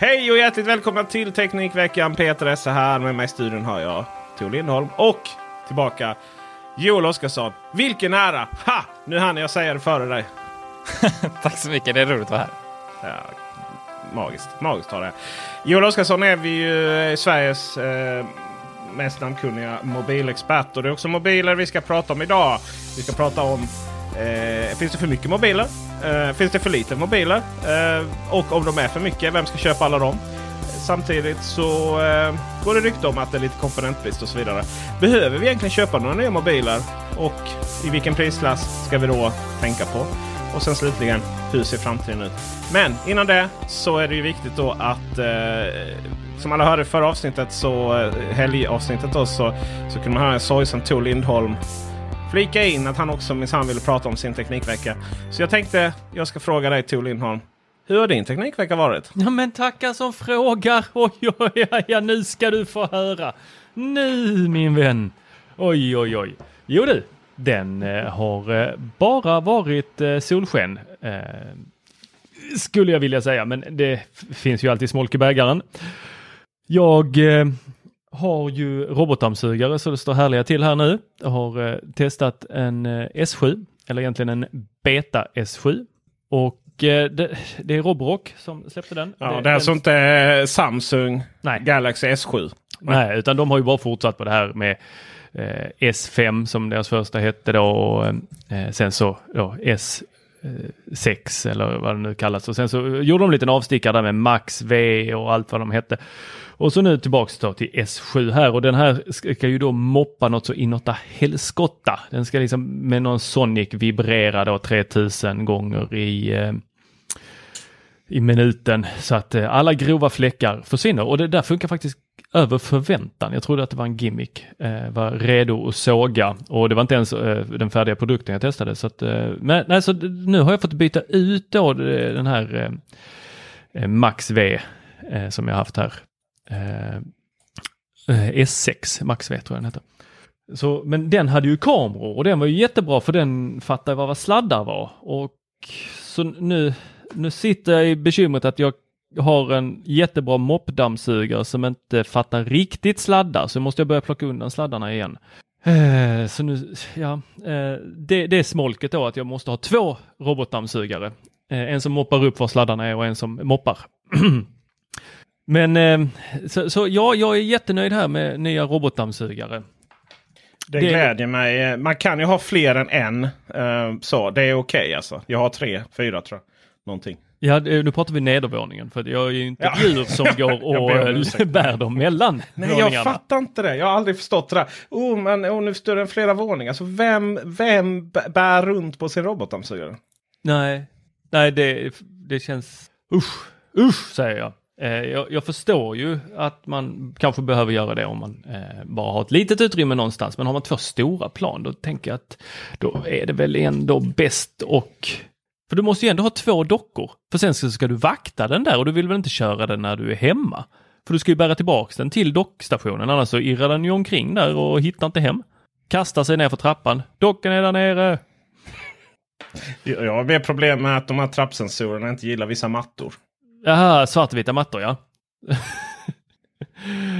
Hej och hjärtligt välkomna till Teknikveckan. Peter Esse här. Med mig i studion har jag Tor Lindholm och tillbaka Joel Oscarsson. Vilken ära! Ha! Nu hann jag säga det före dig. Tack så mycket, det är roligt att vara här. Ja, magiskt. Magiskt har det. Joel Oscarsson är vi ju Sveriges eh, mest namnkunniga mobilexpert. Och det är också mobiler vi ska prata om idag. Vi ska prata om eh, Finns det för mycket mobiler? Eh, finns det för lite mobiler? Eh, och om de är för mycket, vem ska köpa alla dem? Samtidigt så eh, går det rykte om att det är lite komponentbrist och så vidare. Behöver vi egentligen köpa några nya mobiler? Och i vilken prisklass ska vi då tänka på? Och sen slutligen, hur ser framtiden ut? Men innan det så är det ju viktigt då att eh, som alla hörde i förra avsnittet, så eh, helgavsnittet då, så, så kunde man höra en sorgsen Tor Lindholm flika in att han också minsann ville prata om sin teknikvecka. Så jag tänkte jag ska fråga dig Tor Lindholm. Hur har din teknikvecka varit? Ja men tackar som frågar. Oj, oj, oj, ja, nu ska du få höra. Nu min vän. Oj, oj, oj. Jo du, den eh, har eh, bara varit eh, solsken. Eh, skulle jag vilja säga, men det finns ju alltid smolk i bägaren. Jag eh, har ju robotdammsugare så det står härliga till här nu. Jag har eh, testat en eh, S7, eller egentligen en Beta S7. Och eh, det, det, är Roborock som släppte den. Ja, det, är alltså inte Samsung Nej. Galaxy S7? Nej. Nej, utan de har ju bara fortsatt på det här med eh, S5 som deras första hette då och sen så då, S 6 eller vad det nu kallas och sen så gjorde de en liten avstickare där med Max V och allt vad de hette. Och så nu tillbaks då till S7 här och den här ska ju då moppa något så inåt helskotta. Den ska liksom med någon Sonic vibrera då 3000 gånger i eh, i minuten så att eh, alla grova fläckar försvinner och det där funkar faktiskt över förväntan. Jag trodde att det var en gimmick. Eh, var redo att såga och det var inte ens eh, den färdiga produkten jag testade. Så att, eh, men nej, så nu har jag fått byta ut då eh, den här eh, eh Max V eh, som jag haft här. Eh, eh, S6 Max V tror jag den heter. Så, men den hade ju kameror och den var ju jättebra för den fattade vad sladdar var. Och så nu, nu sitter jag i bekymret att jag har en jättebra moppdammsugare som inte fattar riktigt sladdar så måste jag börja plocka undan sladdarna igen. Eh, så nu, ja, eh, det, det är smolket då att jag måste ha två robotdammsugare. Eh, en som moppar upp var sladdarna är och en som moppar. Men eh, så, så, ja, jag är jättenöjd här med nya robotdammsugare. Det, det glädjer mig. Man kan ju ha fler än en. Eh, så det är okej okay, alltså. Jag har tre, fyra tror jag. Någonting. Ja, nu pratar vi nedervåningen för jag är ju inte ett djur som går och bär dem mellan Nej, våningarna. jag fattar inte det. Jag har aldrig förstått det där. Oh, men oh, nu står det flera våningar. Så vem, vem bär runt på sin robotdammsugare? Nej, nej det, det känns... Usch, usch säger jag. Eh, jag. jag. förstår ju att man kanske behöver göra det om man eh, bara har ett litet utrymme någonstans. Men har man två stora plan då tänker jag att då är det väl ändå bäst och För du måste ju ändå ha två dockor. För sen så ska du vakta den där och du vill väl inte köra den när du är hemma? För du ska ju bära tillbaks den till dockstationen annars så irrar den ju omkring där och hittar inte hem. Kastar sig ner för trappan. Dockan är där nere. Jag har mer problem med att de här trappsensorerna inte gillar vissa mattor. Jaha, svartvita mattor ja.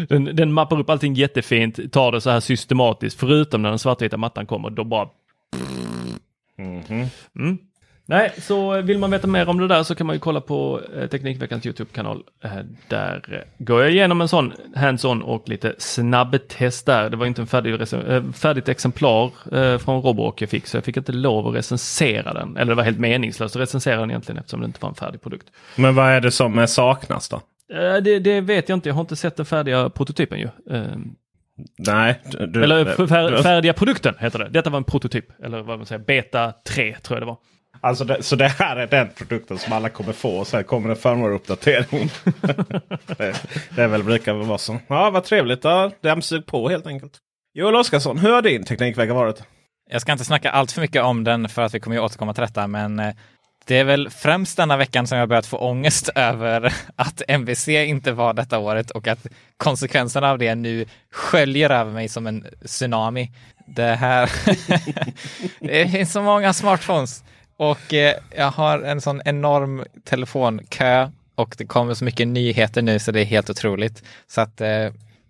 den, den mappar upp allting jättefint, tar det så här systematiskt, förutom när den svartvita mattan kommer, då bara... Mhm. Mm. Nej, så vill man veta mer om det där så kan man ju kolla på eh, Teknikveckans Youtube-kanal. Eh, där går jag igenom en sån hands-on och lite snabbtest där. Det var inte en färdig eh, färdigt exemplar från Roborock jag fick så jag fick inte lov att recensera den. Eller det var helt meningslöst att recensera den egentligen eftersom det inte var en färdig produkt. Men vad är det som saknas då? Det, det vet jag inte, jag har inte sett den färdiga prototypen ju. Eh, Nej. Du, eller fär, färdiga produkten heter det. Detta var en prototyp, eller vad man säger, beta 3 tror jag det var. Alltså det, så det här är den produkten som alla kommer få och sen kommer det firmware-uppdatering. det, det är väl brukar vara så. Ja, vad trevligt. Ja, Dammsug på helt enkelt. Joel Oscarsson, hur har din teknikvecka varit? Jag ska inte snacka allt för mycket om den för att vi kommer ju återkomma till detta, men eh, det är väl främst denna veckan som jag börjat få ångest över att MVC inte var detta året och att konsekvenserna av det nu sköljer över mig som en tsunami. Det här, det finns så många smartphones och eh, jag har en sån enorm telefonkö och det kommer så mycket nyheter nu så det är helt otroligt. Så att eh,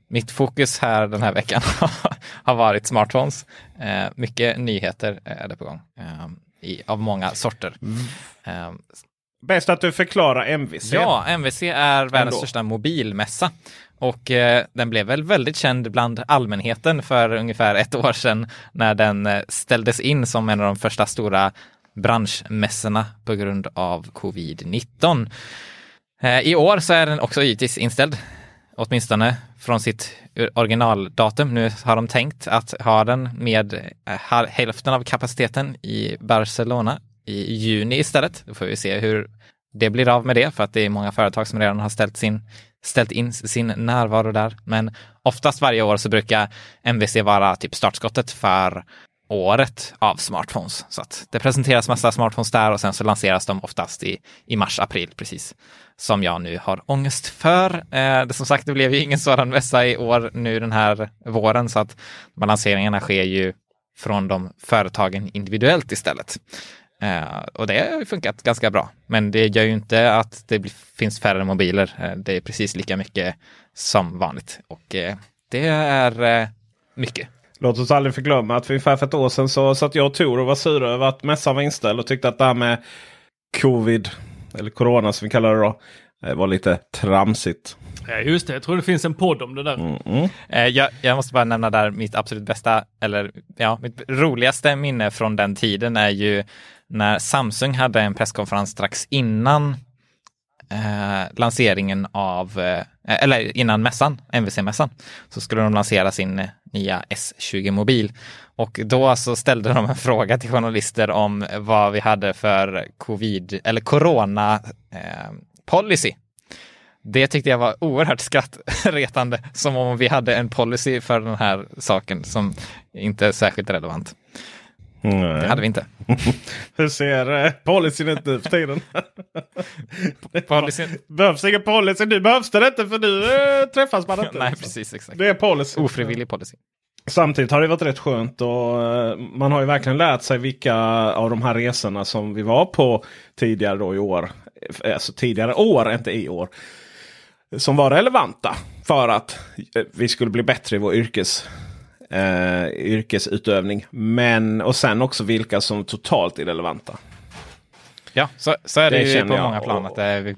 mitt fokus här den här veckan har varit smartphones. Eh, mycket nyheter är det på gång eh, i, av många sorter. Eh, Bäst att du förklarar MVC. ja, MVC är världens Ändå. största mobilmässa och eh, den blev väl väldigt känd bland allmänheten för ungefär ett år sedan när den eh, ställdes in som en av de första stora branschmässorna på grund av covid-19. Eh, I år så är den också givetvis inställd, åtminstone från sitt originaldatum. Nu har de tänkt att ha den med eh, hälften av kapaciteten i Barcelona i juni istället. Då får vi se hur det blir av med det, för att det är många företag som redan har ställt, sin, ställt in sin närvaro där. Men oftast varje år så brukar MVC vara typ startskottet för året av smartphones. Så att det presenteras massa smartphones där och sen så lanseras de oftast i, i mars, april, precis som jag nu har ångest för. Eh, det, som sagt, det blev ju ingen sådan mässa i år nu den här våren så att balanseringarna sker ju från de företagen individuellt istället. Eh, och det har ju funkat ganska bra. Men det gör ju inte att det blir, finns färre mobiler. Eh, det är precis lika mycket som vanligt. Och eh, det är eh, mycket. Låt oss aldrig förglömma att för ungefär för ett år sedan så satt jag och Tor och var sura över att mässan var inställd och tyckte att det här med covid, eller corona som vi kallar det då, eh, var lite tramsigt. Ja, just det, jag tror det finns en podd om det där. Mm. Eh, jag, jag måste bara nämna där mitt absolut bästa, eller ja, mitt roligaste minne från den tiden är ju när Samsung hade en presskonferens strax innan eh, lanseringen av, eh, Eh, eller innan mässan, MVC-mässan, så skulle de lansera sin eh, nya S20-mobil. Och då så ställde de en fråga till journalister om vad vi hade för covid eller corona eh, policy. Det tyckte jag var oerhört skrattretande, som om vi hade en policy för den här saken som inte är särskilt relevant. Nej. Det hade vi inte. Hur ser eh, policyn ut nu för tiden? Policyn? behövs ingen policy. Nu behövs det inte för nu eh, träffas man inte. Nej, precis exakt. Det är policy. Ofrivillig policy. Samtidigt har det varit rätt skönt och eh, man har ju verkligen lärt sig vilka av de här resorna som vi var på tidigare då i år. Alltså tidigare år, inte i år. Som var relevanta för att vi skulle bli bättre i vår yrkes, eh, yrkesutövning. Men och sen också vilka som totalt är relevanta. Ja, så, så är det, Det ju på jag. många plan att det är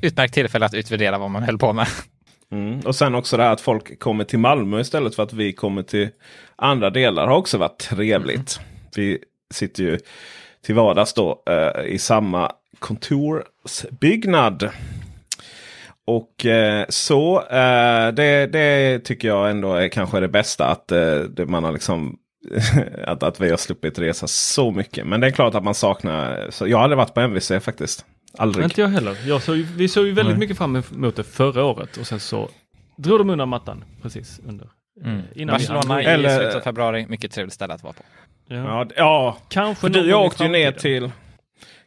utmärkt tillfälle att utvärdera vad man höll på med. Mm. Och sen också det här att folk kommer till Malmö istället för att vi kommer till andra delar har också varit trevligt. Vi sitter ju till vardags då eh, i samma kontorsbyggnad. Och eh, så eh, det, det tycker jag ändå är kanske det bästa att eh, det, man har liksom att, att vi har sluppit resa så mycket. Men det är klart att man saknar. Så jag har aldrig varit på MVC faktiskt. Aldrig. Inte jag heller. Jag såg, vi såg ju väldigt mycket fram emot det förra året och sen så drog de undan mattan precis under. Mm. Innan Barcelona i Eller- slutet av februari, mycket trevligt ställe att vara på. Ja. Ja, ja Kanske För du, jag åkte ju ner till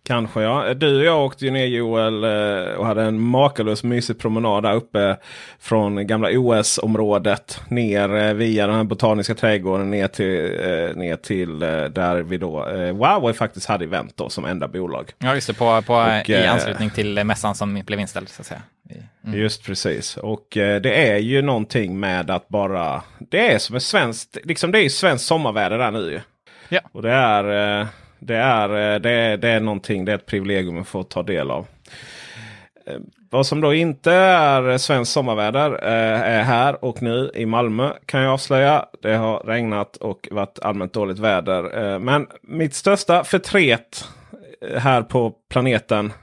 Kanske ja. Du och jag åkte ju ner Joel eh, och hade en makalös mysig promenad där uppe från gamla OS-området. Ner eh, via den här botaniska trädgården ner till, eh, ner till där vi då Huawei faktiskt hade event då som enda bolag. Ja just det, på, på, och, i anslutning till mässan som blev inställd. Så att säga. Mm. Just precis. Och det är ju någonting med att bara... Det är som ett svenskt, liksom det är svenskt sommarväder där nu ju. Ja. Och det är det är, eh, det, är, det är någonting, det är ett privilegium att få ta del av. Eh, vad som då inte är svenskt sommarväder eh, är här och nu i Malmö kan jag avslöja. Det har regnat och varit allmänt dåligt väder. Men mitt största förtret här på planeten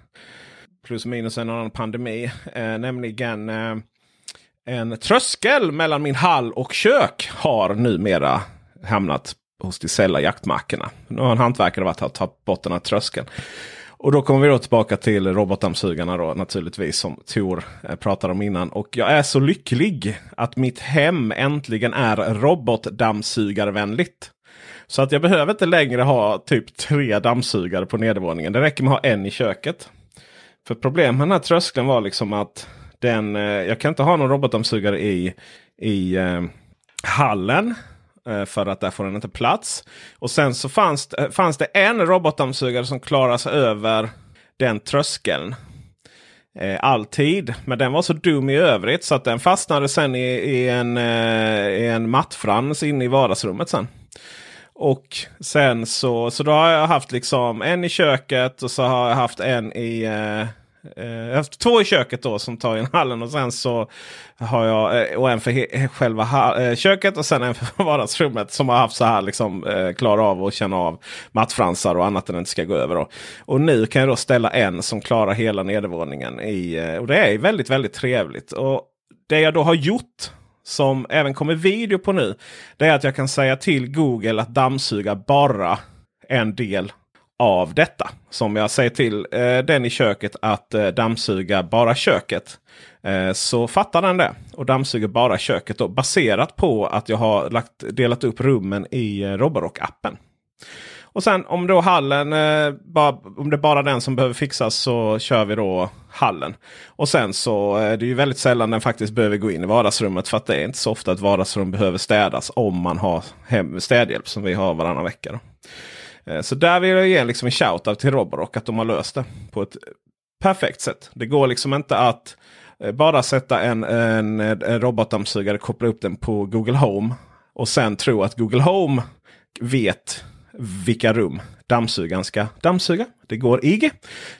plus minus en annan pandemi. nämligen en tröskel mellan min hall och kök har numera hamnat hos de sälla jaktmarkerna. Nu har en hantverkare varit här och tagit bort den här tröskeln. Och då kommer vi då tillbaka till robotdammsugarna då naturligtvis som Tor eh, pratade om innan. Och jag är så lycklig att mitt hem äntligen är robotdammsugarvänligt. Så att jag behöver inte längre ha typ tre dammsugare på nedervåningen. Det räcker med att ha en i köket. För problemet med den här tröskeln var liksom att den, eh, jag kan inte ha någon robotdammsugare i, i eh, hallen. Eh, för att där får den inte plats. Och sen så fanns, det, fanns det en robotdammsugare som klarade sig över den tröskeln. Eh, alltid. Men den var så dum i övrigt så att den fastnade sen i, i en, eh, i en mattfrans inne i vardagsrummet sen. Och sen så, så då har jag haft liksom en i köket och så har jag haft en i Eh, Eh, jag har haft två i köket då som tar in hallen och sen så har jag eh, och en för själva eh, köket och sen en för vardagsrummet som har haft så här liksom klara av att känna av mattfransar och annat den inte ska gå över. Då. Och nu kan jag då ställa en som klarar hela nedervåningen. I, och det är väldigt, väldigt trevligt. Och det jag då har gjort som även kommer video på nu. Det är att jag kan säga till Google att dammsuga bara en del av detta. Som jag säger till eh, den i köket att eh, dammsuga bara köket. Eh, så fattar den det och dammsuger bara köket. Då, baserat på att jag har lagt, delat upp rummen i eh, Roborock-appen. Och sen om då hallen, eh, bara, om det är bara den som behöver fixas så kör vi då hallen. Och sen så eh, är det ju väldigt sällan den faktiskt behöver gå in i vardagsrummet. För att det är inte så ofta ett vardagsrum behöver städas om man har hem städhjälp som vi har varannan vecka. Då. Eh, så där vill jag ge liksom en shoutout till Roborock att de har löst det på ett perfekt sätt. Det går liksom inte att eh, bara sätta en, en, en robotdammsugare, koppla upp den på Google Home och sen tro att Google Home vet vilka rum dammsugaren ska dammsuga. Det går IG.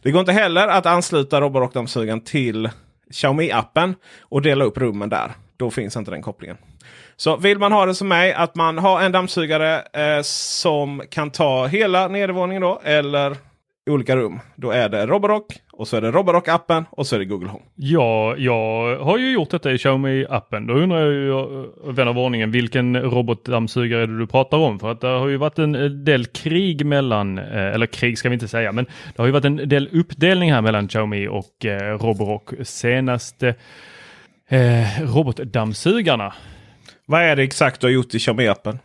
Det går inte heller att ansluta Roborock-dammsugaren till Xiaomi-appen och dela upp rummen där. Då finns inte den kopplingen. Så vill man ha det som mig, att man har en dammsugare eh, som kan ta hela nedervåningen då, eller olika rum. Då är det Roborock och så är det Roborock-appen och så är det Google Home. Ja, jag har ju gjort detta i Xiaomi-appen. Då undrar jag ju, eh, vän av ordningen, vilken robotdammsugare är det du pratar om? För att det har ju varit en eh, del krig mellan, eh, eller krig ska vi inte säga, men det har ju varit en del uppdelning här mellan Xiaomi och Roborock. Senaste eh, robotdammsugarna vad är det exakt du har gjort i Xiaomi-appen?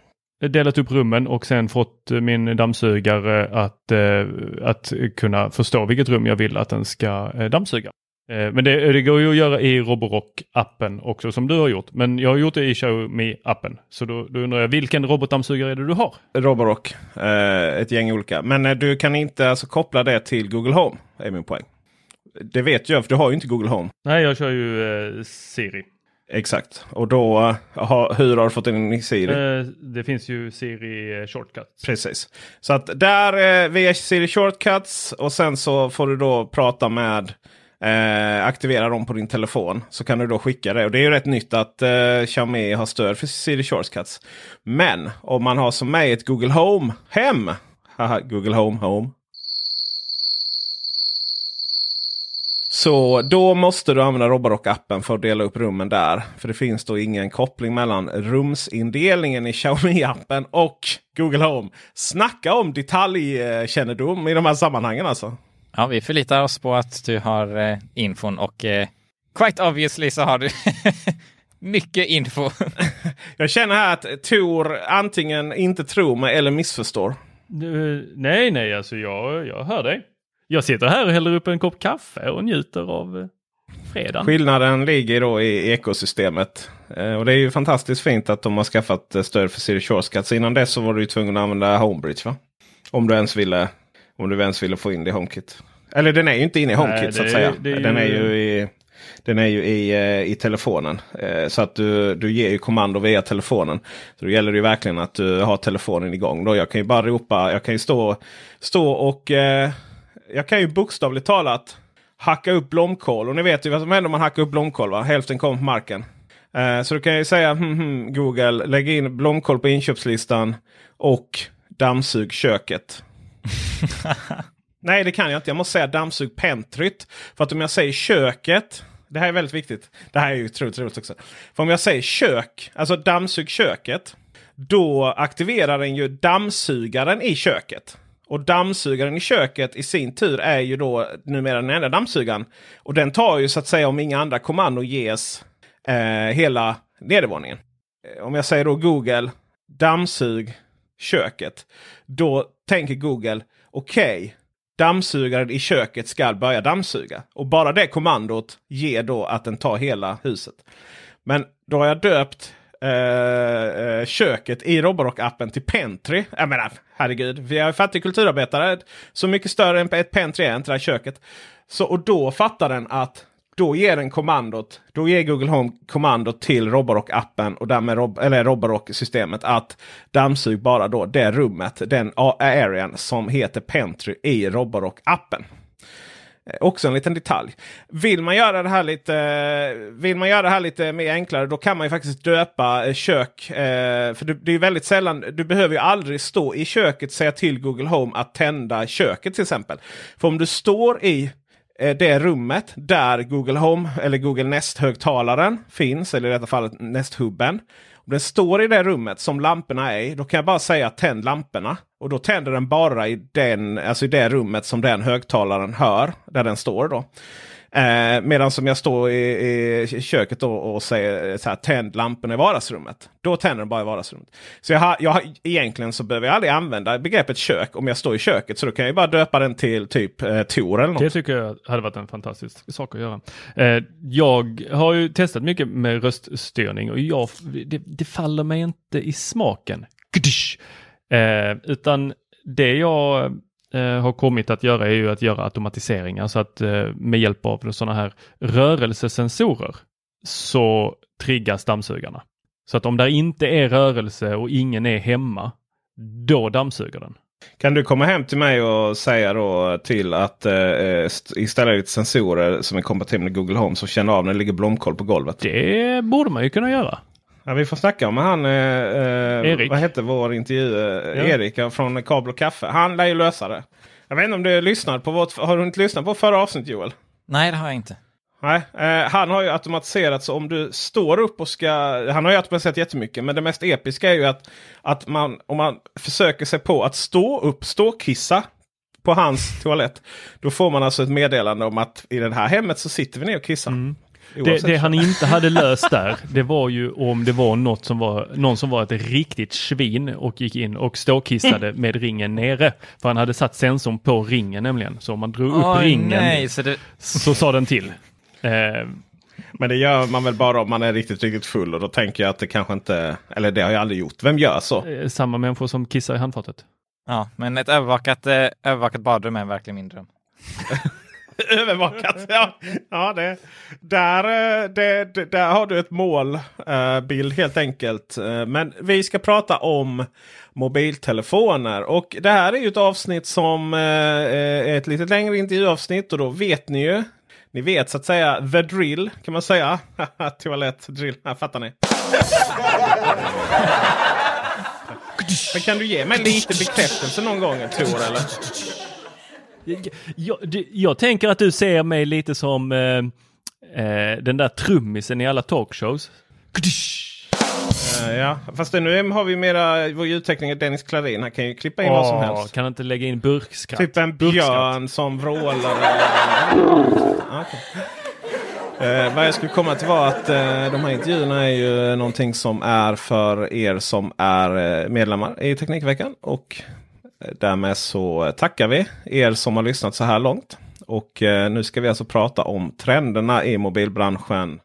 Delat upp rummen och sen fått min dammsugare att, eh, att kunna förstå vilket rum jag vill att den ska eh, dammsuga. Eh, men det, det, går ju att göra i Roborock-appen också som du har gjort. Men jag har gjort det i Xiaomi-appen. Så då, då, undrar jag vilken robotdammsugare är det du har? Roborock, ett gäng olika. Men du kan inte alltså koppla det till Google Home, är min poäng. Det vet jag, för du har ju inte Google Home. Nej, jag kör ju Siri. Exakt. Och då, aha, hur har du fått in i Siri? Eh, det finns ju Siri eh, Shortcuts. Precis. Så att där eh, via Siri Shortcuts och sen så får du då prata med eh, aktivera dem på din telefon. Så kan du då skicka det. Och det är ju rätt nytt att eh, Xiaomi har stöd för Siri Shortcuts. Men om man har som mig ett Google Home hem. Haha, Google Home Home. Så då måste du använda Roborock-appen för att dela upp rummen där. För det finns då ingen koppling mellan rumsindelningen i Xiaomi-appen och Google Home. Snacka om detaljkännedom i de här sammanhangen alltså. Ja, vi förlitar oss på att du har eh, infon och eh, quite obviously så har du mycket info. Jag känner här att Tor antingen inte tror mig eller missförstår. Nej, nej, alltså jag, jag hör dig. Jag sitter här och häller upp en kopp kaffe och njuter av eh, fredagen. Skillnaden ligger då i ekosystemet. Eh, och det är ju fantastiskt fint att de har skaffat eh, stöd för Siri Shortcuts. Innan dess så var du tvungen att använda Homebridge va? Om du ens ville, om du ens ville få in det i HomeKit. Eller den är ju inte inne i HomeKit Nej, så att säga. är Den är ju- i, den är ju i, i telefonen. Så att du, du ger ju kommando via telefonen. Så då gäller det ju verkligen att du har telefonen igång. Då jag kan ju bara ropa, jag kan ju stå, stå och jag kan ju bokstavligt talat hacka upp blomkål. Och ni vet ju vad som händer om man hackar upp blomkål. Va? Hälften kommer på marken. Eh, så då kan jag ju säga hmm, hmm, Google lägg in blomkål på inköpslistan och dammsug köket. Nej det kan jag inte. Jag måste säga dammsug pentryt. För att om jag säger köket. Det här är väldigt viktigt. Det här är ju otroligt roligt också. För om jag säger kök, alltså dammsug köket. Då aktiverar den ju dammsugaren i köket. Och dammsugaren i köket i sin tur är ju då numera den enda dammsugaren. Och den tar ju så att säga om inga andra kommando ges eh, hela nedervåningen. Eh, om jag säger då Google dammsug köket. Då tänker Google okej, dammsugaren i köket ska börja dammsuga. Och bara det kommandot ger då att den tar hela huset. Men då har jag döpt Eh, eh, köket i Roborock-appen till Pentry. Jag menar, herregud. Vi är fattig kulturarbetare. Så mycket större än ett Pentry är inte det här köket. Så, och då fattar den att då ger den kommandot. Då ger Google Home kommandot till Roborock-appen och därmed Rob, eller Roborock-systemet att dammsug bara då det rummet, den arean som heter Pentry i Roborock-appen. Eh, också en liten detalj. Vill man göra det här lite, eh, vill man göra det här lite mer enklare då kan man ju faktiskt döpa eh, kök. För det, är väldigt sällan, du behöver ju aldrig stå i köket och säga till Google Home att tända köket till exempel. För om du står i det rummet där Google Home eller Google Nest-högtalaren finns, eller i detta fallet Nest-hubben. Om den står i det rummet som lamporna är i, då kan jag bara säga tänd lamporna. Och då tänder den bara i, den, alltså i det rummet som den högtalaren hör, där den står. då. Eh, Medan som jag står i, i köket då och säger så här, tänd lamporna i vardagsrummet. Då tänder den bara i vardagsrummet. Så jag har, jag har, egentligen så behöver jag aldrig använda begreppet kök om jag står i köket. Så då kan jag bara döpa den till typ eh, Tor eller något. Det tycker jag hade varit en fantastisk sak att göra. Eh, jag har ju testat mycket med röststyrning och jag, det, det faller mig inte i smaken. Eh, utan det jag har kommit att göra är ju att göra automatiseringar så att eh, med hjälp av sådana här rörelsesensorer så triggas dammsugarna. Så att om det inte är rörelse och ingen är hemma, då dammsuger den. Kan du komma hem till mig och säga då till att eh, st- installera lite sensorer som är kompatibla med Google Home som känner av när det ligger blomkål på golvet? Det borde man ju kunna göra. Ja, vi får snacka med han, eh, eh, Erik. vad hette vår intervju? Eh, Erik ja, från Kabel och Kaffe. Han lär ju lösa det. Jag vet inte om du lyssnade på vårt, har du inte lyssnat på förra avsnittet Joel? Nej, det har jag inte. Nej, eh, han har ju automatiserat så om du står upp och ska... Han har ju automatiserat jättemycket. Men det mest episka är ju att, att man, om man försöker sig på att stå upp, ståkissa på hans toalett. Då får man alltså ett meddelande om att i det här hemmet så sitter vi ner och kissar. Det, det han inte hade löst där, det var ju om det var något som var, någon som var ett riktigt svin och gick in och ståkissade med ringen nere. För han hade satt sensorn på ringen nämligen. Så om man drog upp Oj, ringen nej, så det, så sa den till. Eh, Men det gör man väl bara om man är riktigt, riktigt full. Och då tänker jag att det kanske inte... Eller det har jag aldrig gjort. Vem gör så? eh, samma människor som kissar i handfatet. ja, men ett övervakat, eh, övervakat badrum är verkligen min dröm. Övervakat. Ja, ja det, där, eh, det, det, där har du ett målbild helt enkelt. Eh, Men vi ska prata om mobiltelefoner. Och det här är ju ett avsnitt som eh, är ett lite längre intervjuavsnitt. Och då vet ni ju. Ni vet så att säga the drill kan man säga. Toalett drill. Ja, fattar ni? Men kan du ge mig lite bekräftelse någon gång Tor? Eller? Jag, jag, jag tänker att du ser mig lite som eh, eh, den där trummisen i alla talkshows. Eh, ja, fast nu har vi mera, vår ljudtekniker Dennis Klarin. Han kan ju klippa in vad som helst. Kan inte lägga in burkskratt? Typ en Burkskratt. björn som vrålar. Ah, okej. Eh, vad jag skulle komma till var att eh, de här intervjuerna är ju någonting som är för er som är medlemmar i Teknikveckan. Och därmed så tackar vi er som har lyssnat så här långt. Och eh, nu ska vi alltså prata om trenderna i mobilbranschen